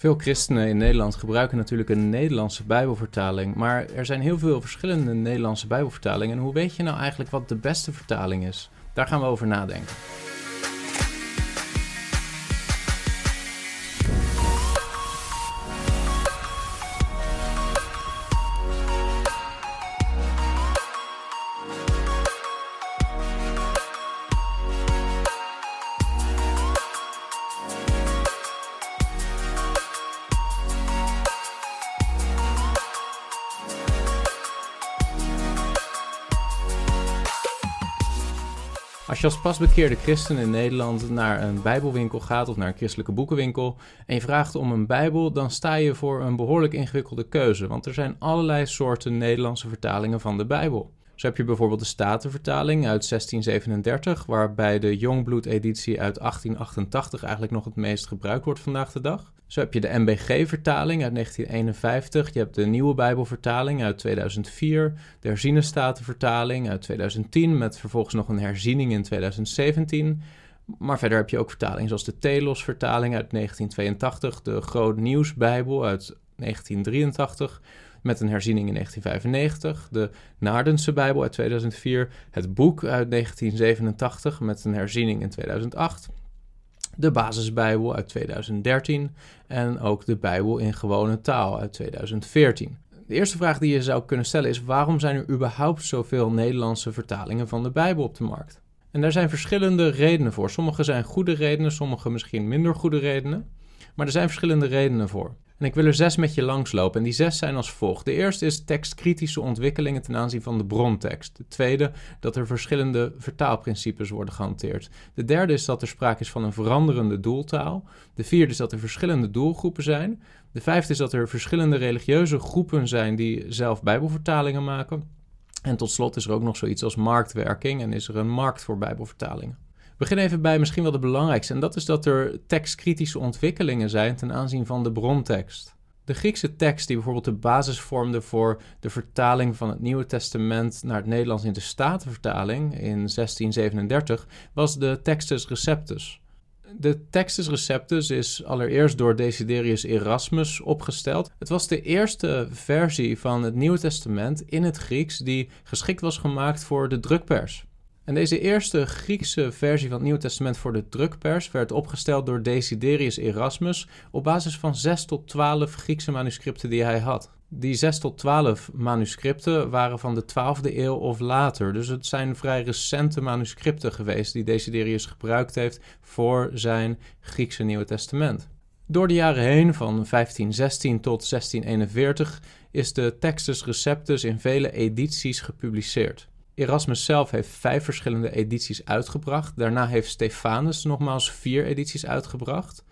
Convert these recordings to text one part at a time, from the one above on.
Veel christenen in Nederland gebruiken natuurlijk een Nederlandse Bijbelvertaling, maar er zijn heel veel verschillende Nederlandse Bijbelvertalingen. En hoe weet je nou eigenlijk wat de beste vertaling is? Daar gaan we over nadenken. Als je als pasbekeerde christen in Nederland naar een Bijbelwinkel gaat of naar een christelijke boekenwinkel en je vraagt om een Bijbel, dan sta je voor een behoorlijk ingewikkelde keuze, want er zijn allerlei soorten Nederlandse vertalingen van de Bijbel. Zo heb je bijvoorbeeld de Statenvertaling uit 1637, waarbij de Jongbloed-editie uit 1888 eigenlijk nog het meest gebruikt wordt vandaag de dag. Zo heb je de MBG-vertaling uit 1951, je hebt de Nieuwe Bijbelvertaling uit 2004, de Herziene Statenvertaling uit 2010, met vervolgens nog een herziening in 2017. Maar verder heb je ook vertalingen zoals de Telos-vertaling uit 1982, de Groot Nieuwsbijbel uit 1983 met een herziening in 1995, de Naardense Bijbel uit 2004, het boek uit 1987 met een herziening in 2008, de Basisbijbel uit 2013 en ook de Bijbel in gewone taal uit 2014. De eerste vraag die je zou kunnen stellen is: waarom zijn er überhaupt zoveel Nederlandse vertalingen van de Bijbel op de markt? En daar zijn verschillende redenen voor. Sommige zijn goede redenen, sommige misschien minder goede redenen. Maar er zijn verschillende redenen voor. En ik wil er zes met je langslopen. En die zes zijn als volgt. De eerste is tekstkritische ontwikkelingen ten aanzien van de brontekst. De tweede, dat er verschillende vertaalprincipes worden gehanteerd. De derde is dat er sprake is van een veranderende doeltaal. De vierde is dat er verschillende doelgroepen zijn. De vijfde is dat er verschillende religieuze groepen zijn die zelf Bijbelvertalingen maken. En tot slot is er ook nog zoiets als marktwerking en is er een markt voor Bijbelvertalingen begin even bij misschien wel de belangrijkste. En dat is dat er tekstkritische ontwikkelingen zijn ten aanzien van de brontekst. De Griekse tekst die bijvoorbeeld de basis vormde voor de vertaling van het Nieuwe Testament naar het Nederlands in de Statenvertaling in 1637 was de Textus Receptus. De Textus Receptus is allereerst door Desiderius Erasmus opgesteld. Het was de eerste versie van het Nieuwe Testament in het Grieks die geschikt was gemaakt voor de drukpers. En deze eerste Griekse versie van het Nieuwe Testament voor de drukpers werd opgesteld door Desiderius Erasmus op basis van 6 tot 12 Griekse manuscripten die hij had. Die 6 tot 12 manuscripten waren van de 12e eeuw of later. Dus het zijn vrij recente manuscripten geweest die Desiderius gebruikt heeft voor zijn Griekse Nieuwe Testament. Door de jaren heen, van 1516 tot 1641, is de Textus Receptus in vele edities gepubliceerd. Erasmus zelf heeft vijf verschillende edities uitgebracht. Daarna heeft Stefanus nogmaals vier edities uitgebracht.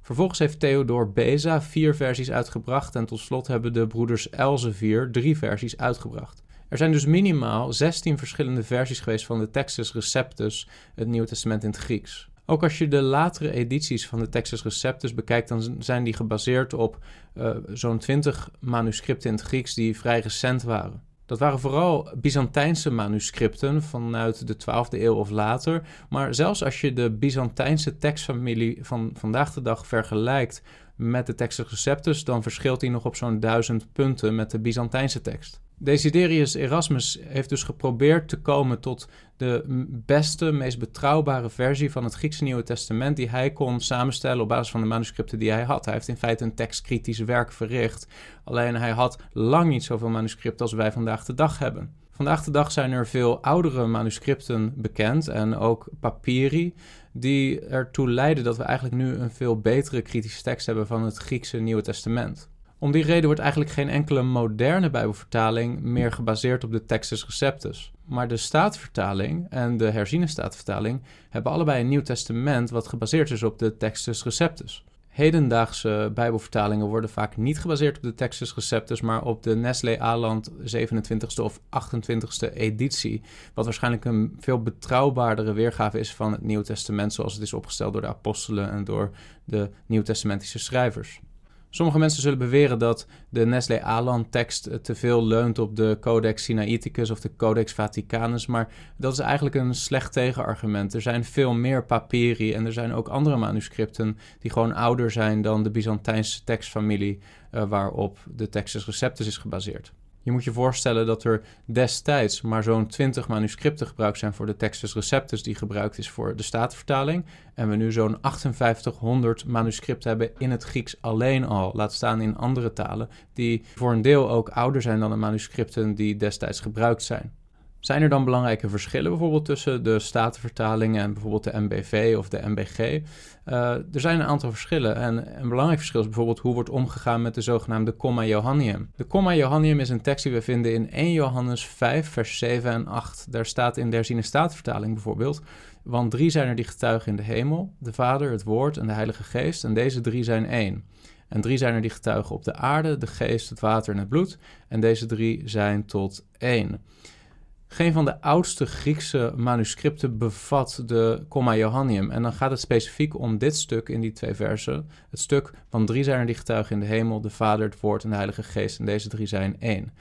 Vervolgens heeft Theodor Beza vier versies uitgebracht. En tot slot hebben de broeders Elsevier drie versies uitgebracht. Er zijn dus minimaal 16 verschillende versies geweest van de Textus Receptus, het Nieuwe Testament in het Grieks. Ook als je de latere edities van de Textus Receptus bekijkt, dan zijn die gebaseerd op uh, zo'n 20 manuscripten in het Grieks die vrij recent waren. Dat waren vooral Byzantijnse manuscripten vanuit de 12e eeuw of later. Maar zelfs als je de Byzantijnse tekstfamilie van vandaag de dag vergelijkt met de Textus Receptus, dan verschilt die nog op zo'n duizend punten met de Byzantijnse tekst. Desiderius Erasmus heeft dus geprobeerd te komen tot de beste, meest betrouwbare versie van het Griekse Nieuwe Testament die hij kon samenstellen op basis van de manuscripten die hij had. Hij heeft in feite een tekstkritisch werk verricht. Alleen hij had lang niet zoveel manuscripten als wij vandaag de dag hebben. Vandaag de dag zijn er veel oudere manuscripten bekend en ook papyri, die ertoe leiden dat we eigenlijk nu een veel betere kritische tekst hebben van het Griekse Nieuwe Testament. Om die reden wordt eigenlijk geen enkele moderne Bijbelvertaling meer gebaseerd op de Textus Receptus. Maar de Staatvertaling en de herziene Staatvertaling hebben allebei een Nieuw Testament wat gebaseerd is op de Textus Receptus. Hedendaagse Bijbelvertalingen worden vaak niet gebaseerd op de Textus Receptus, maar op de Nestle Aland 27e of 28e editie. Wat waarschijnlijk een veel betrouwbaardere weergave is van het Nieuw Testament, zoals het is opgesteld door de apostelen en door de Nieuwtestamentische schrijvers. Sommige mensen zullen beweren dat de Nestle Aland tekst te veel leunt op de Codex Sinaiticus of de Codex Vaticanus, maar dat is eigenlijk een slecht tegenargument. Er zijn veel meer papyri en er zijn ook andere manuscripten die gewoon ouder zijn dan de Byzantijnse tekstfamilie uh, waarop de Textus Receptus is gebaseerd. Je moet je voorstellen dat er destijds maar zo'n 20 manuscripten gebruikt zijn voor de Textus Receptus, die gebruikt is voor de Statenvertaling. En we nu zo'n 5800 manuscripten hebben in het Grieks alleen al, laat staan in andere talen, die voor een deel ook ouder zijn dan de manuscripten die destijds gebruikt zijn. Zijn er dan belangrijke verschillen bijvoorbeeld tussen de Statenvertaling en bijvoorbeeld de MBV of de MBG? Eh, er zijn een aantal verschillen en een belangrijk verschil is bijvoorbeeld hoe wordt omgegaan met de zogenaamde Comma Johannium. De Comma Johannium is een tekst die we vinden in 1 Johannes 5 vers 7 en 8. Daar staat in de herziene Statenvertaling bijvoorbeeld, want drie zijn er die getuigen in de hemel, de Vader, het Woord en de Heilige Geest en deze drie zijn één. En drie zijn er die getuigen op de aarde, de geest, het water en het bloed. En deze drie zijn tot één. Geen van de oudste Griekse manuscripten bevat de Comma Johannium. En dan gaat het specifiek om dit stuk in die twee versen. Het stuk van drie zijn er die getuigen in de hemel, de Vader, het Woord en de Heilige Geest. En deze drie zijn één.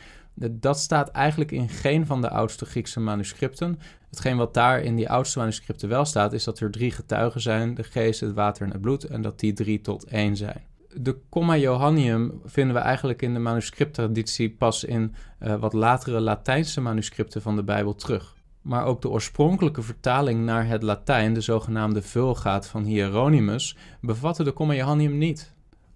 Dat staat eigenlijk in geen van de oudste Griekse manuscripten. Hetgeen wat daar in die oudste manuscripten wel staat, is dat er drie getuigen zijn: de geest, het water en het bloed. En dat die drie tot één zijn de Comma Johannium vinden we eigenlijk in de manuscripttraditie pas in uh, wat latere Latijnse manuscripten van de Bijbel terug. Maar ook de oorspronkelijke vertaling naar het Latijn, de zogenaamde Vulgaat van Hieronymus, bevatte de Comma Johannium niet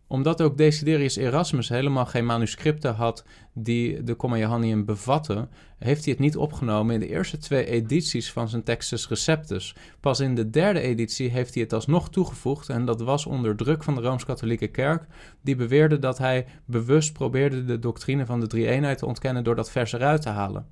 omdat ook Desiderius Erasmus helemaal geen manuscripten had die de Comma Johannium bevatten, heeft hij het niet opgenomen in de eerste twee edities van zijn Textus Receptus. Pas in de derde editie heeft hij het alsnog toegevoegd en dat was onder druk van de Rooms-Katholieke Kerk, die beweerde dat hij bewust probeerde de doctrine van de drie-eenheid te ontkennen door dat vers eruit te halen.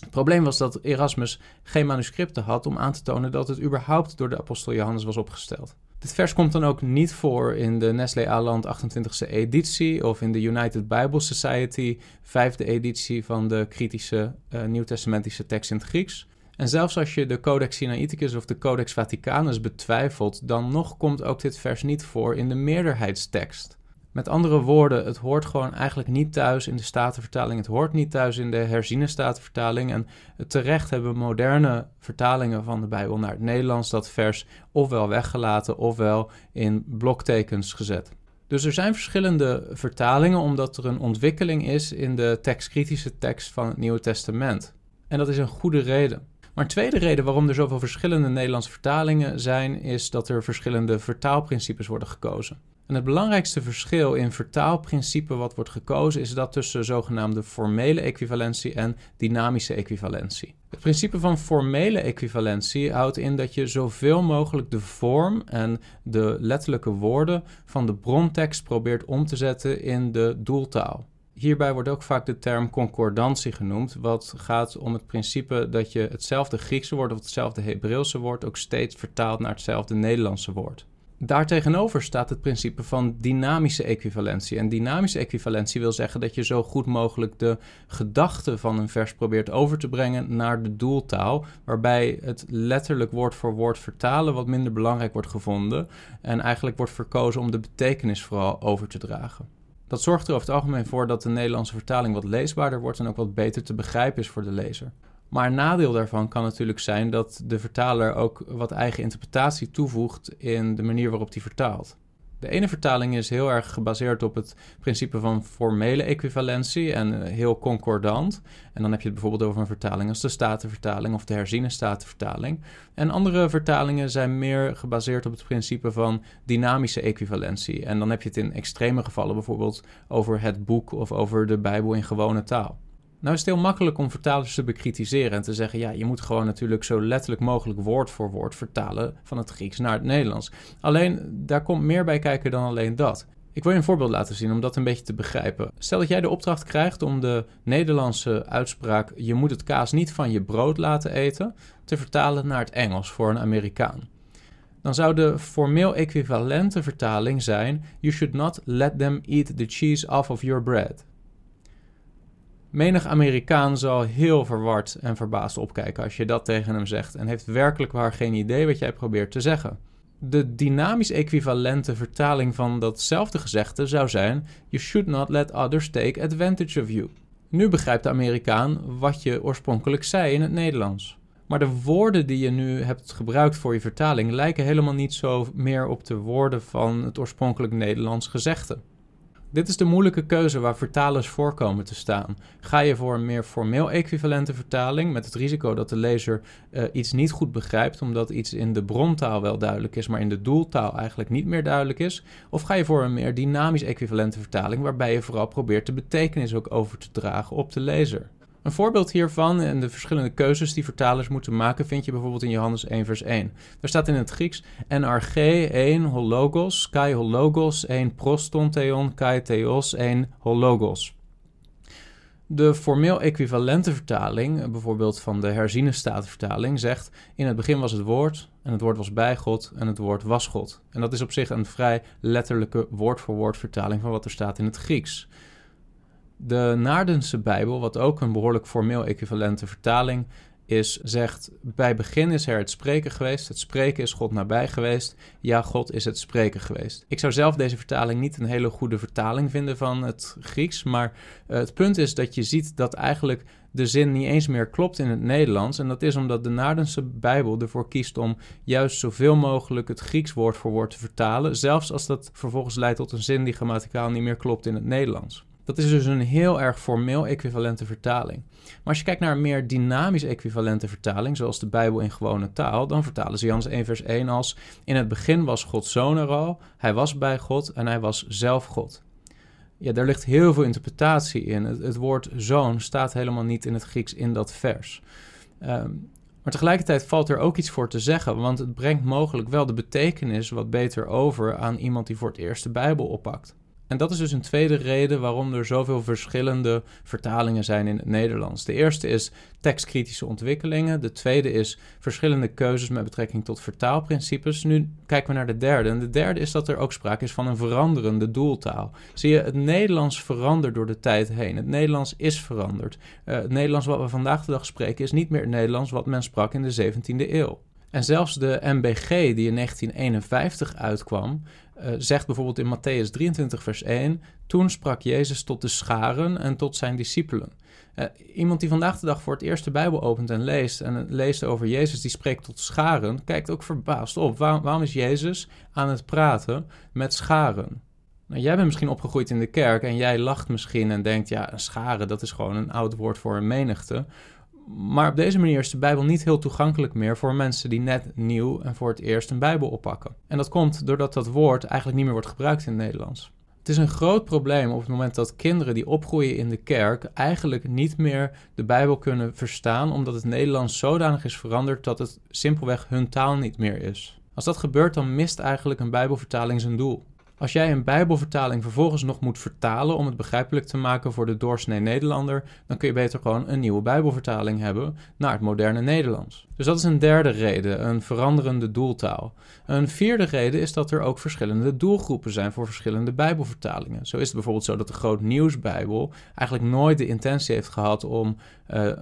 Het probleem was dat Erasmus geen manuscripten had om aan te tonen dat het überhaupt door de apostel Johannes was opgesteld. Dit vers komt dan ook niet voor in de Nestle Aland 28e editie of in de United Bible Society 5e editie van de kritische uh, nieuwtestamentische tekst in het Grieks. En zelfs als je de Codex Sinaiticus of de Codex Vaticanus betwijfelt, dan nog komt ook dit vers niet voor in de meerderheidstekst. Met andere woorden, het hoort gewoon eigenlijk niet thuis in de Statenvertaling. Het hoort niet thuis in de herziene Statenvertaling. En terecht hebben moderne vertalingen van de Bijbel naar het Nederlands dat vers ofwel weggelaten ofwel in bloktekens gezet. Dus er zijn verschillende vertalingen omdat er een ontwikkeling is in de tekstkritische tekst van het Nieuwe Testament. En dat is een goede reden. Maar een tweede reden waarom er zoveel verschillende Nederlandse vertalingen zijn, is dat er verschillende vertaalprincipes worden gekozen. En het belangrijkste verschil in vertaalprincipe wat wordt gekozen is dat tussen zogenaamde formele equivalentie en dynamische equivalentie. Het principe van formele equivalentie houdt in dat je zoveel mogelijk de vorm en de letterlijke woorden van de brontekst probeert om te zetten in de doeltaal. Hierbij wordt ook vaak de term concordantie genoemd, wat gaat om het principe dat je hetzelfde Griekse woord of hetzelfde Hebreeuwse woord ook steeds vertaalt naar hetzelfde Nederlandse woord. Daartegenover staat het principe van dynamische equivalentie. En dynamische equivalentie wil zeggen dat je zo goed mogelijk de gedachte van een vers probeert over te brengen naar de doeltaal, waarbij het letterlijk woord voor woord vertalen wat minder belangrijk wordt gevonden en eigenlijk wordt verkozen om de betekenis vooral over te dragen. Dat zorgt er over het algemeen voor dat de Nederlandse vertaling wat leesbaarder wordt en ook wat beter te begrijpen is voor de lezer. Maar een nadeel daarvan kan natuurlijk zijn dat de vertaler ook wat eigen interpretatie toevoegt in de manier waarop hij vertaalt. De ene vertaling is heel erg gebaseerd op het principe van formele equivalentie en eh, heel concordant. En dan heb je het bijvoorbeeld over een vertaling als de Statenvertaling of de herziene Statenvertaling. En andere vertalingen zijn meer gebaseerd op het principe van dynamische equivalentie. En dan heb je het in extreme gevallen bijvoorbeeld over het boek of over de Bijbel in gewone taal. Nou is het heel makkelijk om vertalers te bekritiseren en te zeggen: ja, je moet gewoon natuurlijk zo letterlijk mogelijk woord voor woord vertalen van het Grieks naar het Nederlands. Alleen daar komt meer bij kijken dan alleen dat. Ik wil je een voorbeeld laten zien om dat een beetje te begrijpen. Stel dat jij de opdracht krijgt om de Nederlandse uitspraak: je moet het kaas niet van je brood laten eten, te vertalen naar het Engels voor een Amerikaan. Dan zou de formeel equivalente vertaling zijn: You should not let them eat the cheese off of your bread. Menig Amerikaan zal heel verward en verbaasd opkijken als je dat tegen hem zegt en heeft werkelijk waar geen idee wat jij probeert te zeggen. De dynamisch equivalente vertaling van datzelfde gezegde zou zijn: You should not let others take advantage of you. Nu begrijpt de Amerikaan wat je oorspronkelijk zei in het Nederlands. Maar de woorden die je nu hebt gebruikt voor je vertaling lijken helemaal niet zo meer op de woorden van het oorspronkelijk Nederlands gezegde. Dit is de moeilijke keuze waar vertalers voor komen te staan. Ga je voor een meer formeel equivalente vertaling met het risico dat de lezer uh, iets niet goed begrijpt omdat iets in de brontaal wel duidelijk is, maar in de doeltaal eigenlijk niet meer duidelijk is? Of ga je voor een meer dynamisch equivalente vertaling waarbij je vooral probeert de betekenis ook over te dragen op de lezer? Een voorbeeld hiervan en de verschillende keuzes die vertalers moeten maken vind je bijvoorbeeld in Johannes 1 vers 1. Daar staat in het Grieks NRG 1 hologos, kai hologos, 1 prostontheon, kai theos, 1 hologos. De formeel equivalente vertaling, bijvoorbeeld van de herziene statenvertaling, zegt: In het begin was het woord, en het woord was bij God, en het woord was God. En dat is op zich een vrij letterlijke woord-voor-woord vertaling van wat er staat in het Grieks. De Naardense Bijbel, wat ook een behoorlijk formeel equivalente vertaling is, zegt: Bij begin is er het spreken geweest. Het spreken is God nabij geweest. Ja, God is het spreken geweest. Ik zou zelf deze vertaling niet een hele goede vertaling vinden van het Grieks. Maar uh, het punt is dat je ziet dat eigenlijk de zin niet eens meer klopt in het Nederlands. En dat is omdat de Naardense Bijbel ervoor kiest om juist zoveel mogelijk het Grieks woord voor woord te vertalen. Zelfs als dat vervolgens leidt tot een zin die grammaticaal niet meer klopt in het Nederlands. Dat is dus een heel erg formeel equivalente vertaling. Maar als je kijkt naar een meer dynamisch equivalente vertaling, zoals de Bijbel in gewone taal, dan vertalen ze Jans 1 vers 1 als: In het begin was Gods zoon er al, hij was bij God en hij was zelf God. Ja, daar ligt heel veel interpretatie in. Het, woord zoon staat helemaal niet in het Grieks in dat vers. Um, maar tegelijkertijd valt er ook iets voor te zeggen, want het brengt mogelijk wel de betekenis wat beter over aan iemand die voor het eerst de Bijbel oppakt. En dat is dus een tweede reden waarom er zoveel verschillende vertalingen zijn in het Nederlands. De eerste is tekstkritische ontwikkelingen. De tweede is verschillende keuzes met betrekking tot vertaalprincipes. Nu kijken we naar de derde. En de derde is dat er ook sprake is van een veranderende doeltaal. Zie je, het Nederlands verandert door de tijd heen. Het Nederlands is veranderd. Uh, het Nederlands wat we vandaag de dag spreken is niet meer het Nederlands wat men sprak in de 17e eeuw. En zelfs de MBG, die in 1951 uitkwam, uh, zegt bijvoorbeeld in Matthäus 23, vers 1: Toen sprak Jezus tot de scharen en tot zijn discipelen. Uh, iemand die vandaag de dag voor het eerst de Bijbel opent en leest en leest over Jezus die spreekt tot scharen, kijkt ook verbaasd op. waarom is Jezus aan het praten met scharen? Nou, jij bent misschien opgegroeid in de kerk en jij lacht misschien en denkt, ja, een scharen, dat is gewoon een oud woord voor een menigte. Maar op deze manier is de Bijbel niet heel toegankelijk meer voor mensen die net nieuw en voor het eerst een Bijbel oppakken. En dat komt doordat dat woord eigenlijk niet meer wordt gebruikt in het Nederlands. Het is een groot probleem op het moment dat kinderen die opgroeien in de kerk eigenlijk niet meer de Bijbel kunnen verstaan, omdat het Nederlands zodanig is veranderd dat het simpelweg hun taal niet meer is. Als dat gebeurt, dan mist eigenlijk een Bijbelvertaling zijn doel. Als jij een Bijbelvertaling vervolgens nog moet vertalen om het begrijpelijk te maken voor de doorsnee Nederlander, dan kun je beter gewoon een nieuwe Bijbelvertaling hebben naar het moderne Nederlands. Dus dat is een derde reden, een veranderende doeltaal. Een vierde reden is dat er ook verschillende doelgroepen zijn voor verschillende Bijbelvertalingen. Zo is het bijvoorbeeld zo dat de Groot Nieuwsbijbel eigenlijk nooit de intentie heeft gehad om uh,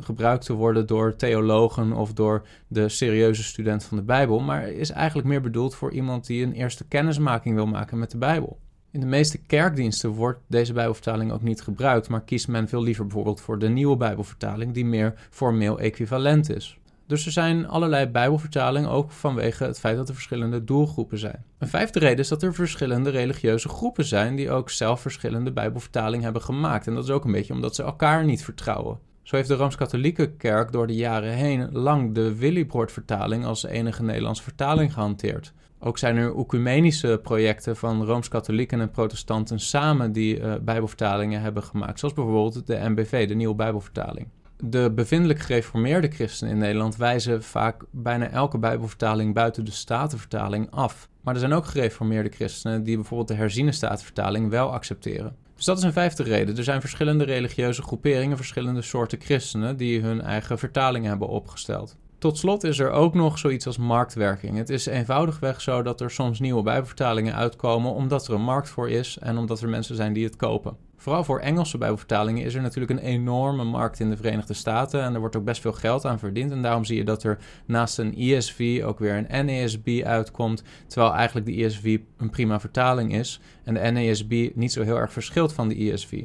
gebruikt te worden door theologen of door de serieuze student van de Bijbel, maar is eigenlijk meer bedoeld voor iemand die een eerste kennismaking wil maken met de Bijbel. In de meeste kerkdiensten wordt deze Bijbelvertaling ook niet gebruikt, maar kiest men veel liever bijvoorbeeld voor de nieuwe Bijbelvertaling, die meer formeel equivalent is. Dus er zijn allerlei Bijbelvertalingen ook vanwege het feit dat er verschillende doelgroepen zijn. Een vijfde reden is dat er verschillende religieuze groepen zijn die ook zelf verschillende Bijbelvertalingen hebben gemaakt. En dat is ook een beetje omdat ze elkaar niet vertrouwen. Zo heeft de Rooms-Katholieke Kerk door de jaren heen lang de Willibrord-vertaling als enige Nederlandse vertaling gehanteerd. Ook zijn er ecumenische projecten van Rooms-Katholieken en protestanten samen die uh, Bijbelvertalingen hebben gemaakt, zoals bijvoorbeeld de MBV, de Nieuwe Bijbelvertaling de bevindelijk gereformeerde christenen in Nederland wijzen vaak bijna elke Bijbelvertaling buiten de Statenvertaling af. Maar er zijn ook gereformeerde christenen die bijvoorbeeld de herziene Statenvertaling wel accepteren. Dus dat is een vijfde reden. Er zijn verschillende religieuze groeperingen, verschillende soorten christenen die hun eigen vertalingen hebben opgesteld. Tot slot is er ook nog zoiets als marktwerking. Het is eenvoudigweg zo dat er soms nieuwe Bijbelvertalingen uitkomen omdat er een markt voor is en omdat er mensen zijn die het kopen. Vooral voor Engelse Bijbelvertalingen is er natuurlijk een enorme markt in de Verenigde Staten en er wordt ook best veel geld aan verdiend. En daarom zie je dat er naast een ESV ook weer een NASB uitkomt, terwijl eigenlijk de ESV een prima vertaling is en de NASB niet zo heel erg verschilt van de ESV.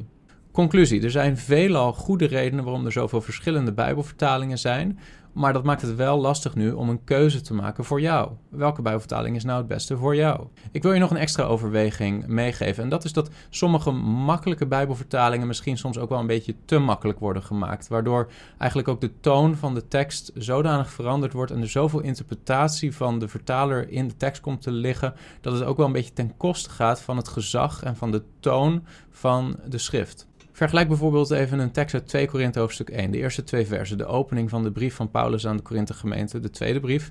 Conclusie: er zijn veelal goede redenen waarom er zoveel verschillende Bijbelvertalingen zijn. Maar dat maakt het wel lastig nu om een keuze te maken voor jou. Welke Bijbelvertaling is nou het beste voor jou? Ik wil je nog een extra overweging meegeven. En dat is dat sommige makkelijke Bijbelvertalingen misschien soms ook wel een beetje te makkelijk worden gemaakt. Waardoor eigenlijk ook de toon van de tekst zodanig veranderd wordt en er zoveel interpretatie van de vertaler in de tekst komt te liggen. Dat het ook wel een beetje ten koste gaat van het gezag en van de toon van de schrift. Vergelijk bijvoorbeeld even een tekst uit 2 Korinthe hoofdstuk 1, de eerste twee versen, de opening van de brief van Paulus aan de Korinthe gemeente, de tweede brief.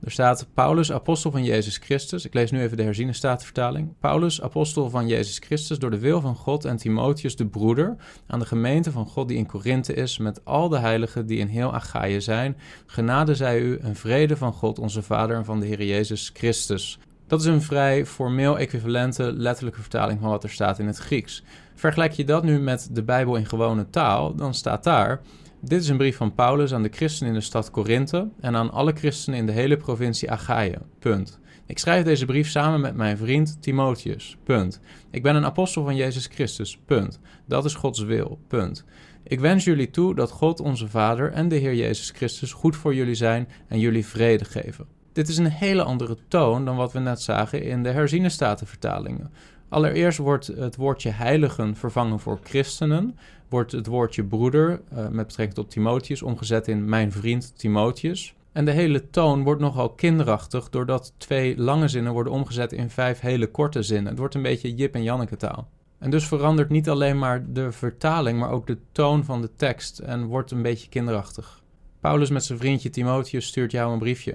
Er staat Paulus, apostel van Jezus Christus. Ik lees nu even de herziene statenvertaling. Paulus, apostel van Jezus Christus, door de wil van God en Timotheus, de broeder, aan de gemeente van God die in Korinthe is, met al de heiligen die in heel Achaïe zijn. Genade zij u en vrede van God, onze Vader en van de Heer Jezus Christus. Dat is een vrij formeel equivalente letterlijke vertaling van wat er staat in het Grieks. Vergelijk je dat nu met de Bijbel in gewone taal, dan staat daar: Dit is een brief van Paulus aan de christenen in de stad Korinthe en aan alle christenen in de hele provincie Achaïe. Ik schrijf deze brief samen met mijn vriend Timotheus. Ik ben een apostel van Jezus Christus. Dat is Gods wil. Ik wens jullie toe dat God onze Vader en de Heer Jezus Christus goed voor jullie zijn en jullie vrede geven. Dit is een hele andere toon dan wat we net zagen in de herziene statenvertalingen. Allereerst wordt het woordje heiligen vervangen voor christenen. Wordt het woordje broeder uh, met betrekking tot Timotheus omgezet in mijn vriend Timotheus. En de hele toon wordt nogal kinderachtig doordat twee lange zinnen worden omgezet in vijf hele korte zinnen. Het wordt een beetje Jip en Janneke taal. En dus verandert niet alleen maar de vertaling, maar ook de toon van de tekst en wordt een beetje kinderachtig. Paulus met zijn vriendje Timotheus stuurt jou een briefje.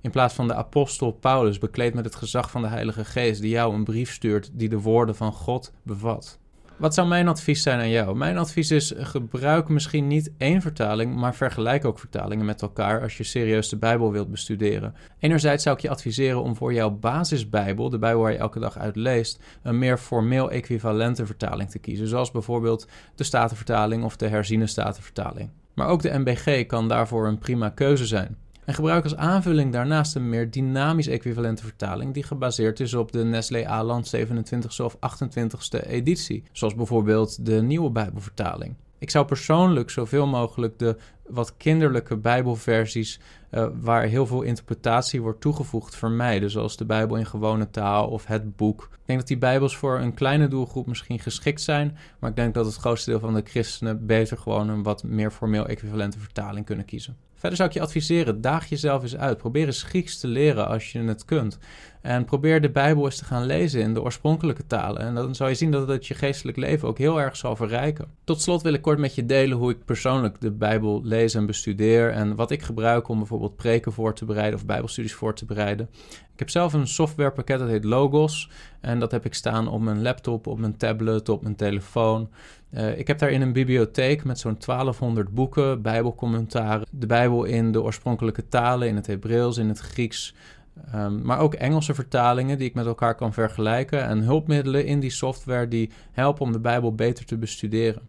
In plaats van de apostel Paulus, bekleed met het gezag van de Heilige Geest, die jou een brief stuurt die de woorden van God bevat. Wat zou mijn advies zijn aan jou? Mijn advies is: gebruik misschien niet één vertaling, maar vergelijk ook vertalingen met elkaar als je serieus de Bijbel wilt bestuderen. Enerzijds zou ik je adviseren om voor jouw basisbijbel, de Bijbel waar je elke dag uit leest, een meer formeel equivalente vertaling te kiezen, zoals bijvoorbeeld de Statenvertaling of de herziene Statenvertaling. Maar ook de MBG kan daarvoor een prima keuze zijn. En gebruik als aanvulling daarnaast een meer dynamisch equivalente vertaling die gebaseerd is op de Nestlé Aland 27e of 28e editie, zoals bijvoorbeeld de nieuwe Bijbelvertaling. Ik zou persoonlijk zoveel mogelijk de wat kinderlijke Bijbelversies, uh, waar heel veel interpretatie wordt toegevoegd, vermijden. Zoals de Bijbel in gewone taal of het boek. Ik denk dat die Bijbels voor een kleine doelgroep misschien geschikt zijn. Maar ik denk dat het grootste deel van de christenen beter gewoon een wat meer formeel equivalente vertaling kunnen kiezen. Verder zou ik je adviseren, daag jezelf eens uit. Probeer eens Grieks te leren als je het kunt. En probeer de Bijbel eens te gaan lezen in de oorspronkelijke talen. En dan zal je zien dat het je geestelijk leven ook heel erg zal verrijken. Tot slot wil ik kort met je delen hoe ik persoonlijk de Bijbel lees en bestudeer. En wat ik gebruik om bijvoorbeeld preken voor te bereiden of Bijbelstudies voor te bereiden. Ik heb zelf een softwarepakket dat heet Logos. En dat heb ik staan op mijn laptop, op mijn tablet, op mijn telefoon. Uh, ik heb daarin een bibliotheek met zo'n 1200 boeken, Bijbelcommentaren. De Bijbel in de oorspronkelijke talen, in het Hebreeuws, in het Grieks. Um, maar ook Engelse vertalingen die ik met elkaar kan vergelijken. En hulpmiddelen in die software die helpen om de Bijbel beter te bestuderen.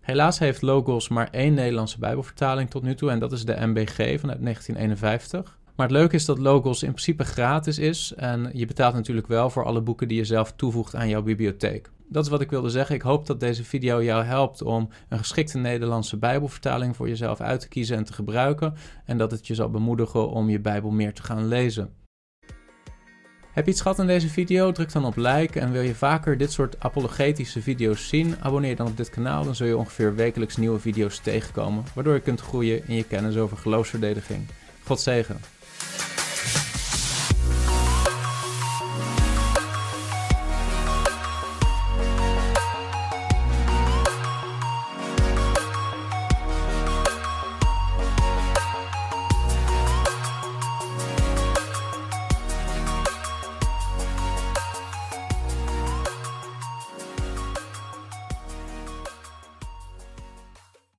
Helaas heeft Logos maar één Nederlandse Bijbelvertaling tot nu toe. En dat is de MBG vanuit 1951. Maar het leuke is dat Logos in principe gratis is. En je betaalt natuurlijk wel voor alle boeken die je zelf toevoegt aan jouw bibliotheek. Dat is wat ik wilde zeggen. Ik hoop dat deze video jou helpt om een geschikte Nederlandse Bijbelvertaling voor jezelf uit te kiezen en te gebruiken. En dat het je zal bemoedigen om je Bijbel meer te gaan lezen. Heb je iets gehad in deze video? Druk dan op like en wil je vaker dit soort apologetische video's zien? Abonneer dan op dit kanaal, dan zul je ongeveer wekelijks nieuwe video's tegenkomen, waardoor je kunt groeien in je kennis over geloofsverdediging. God zegen.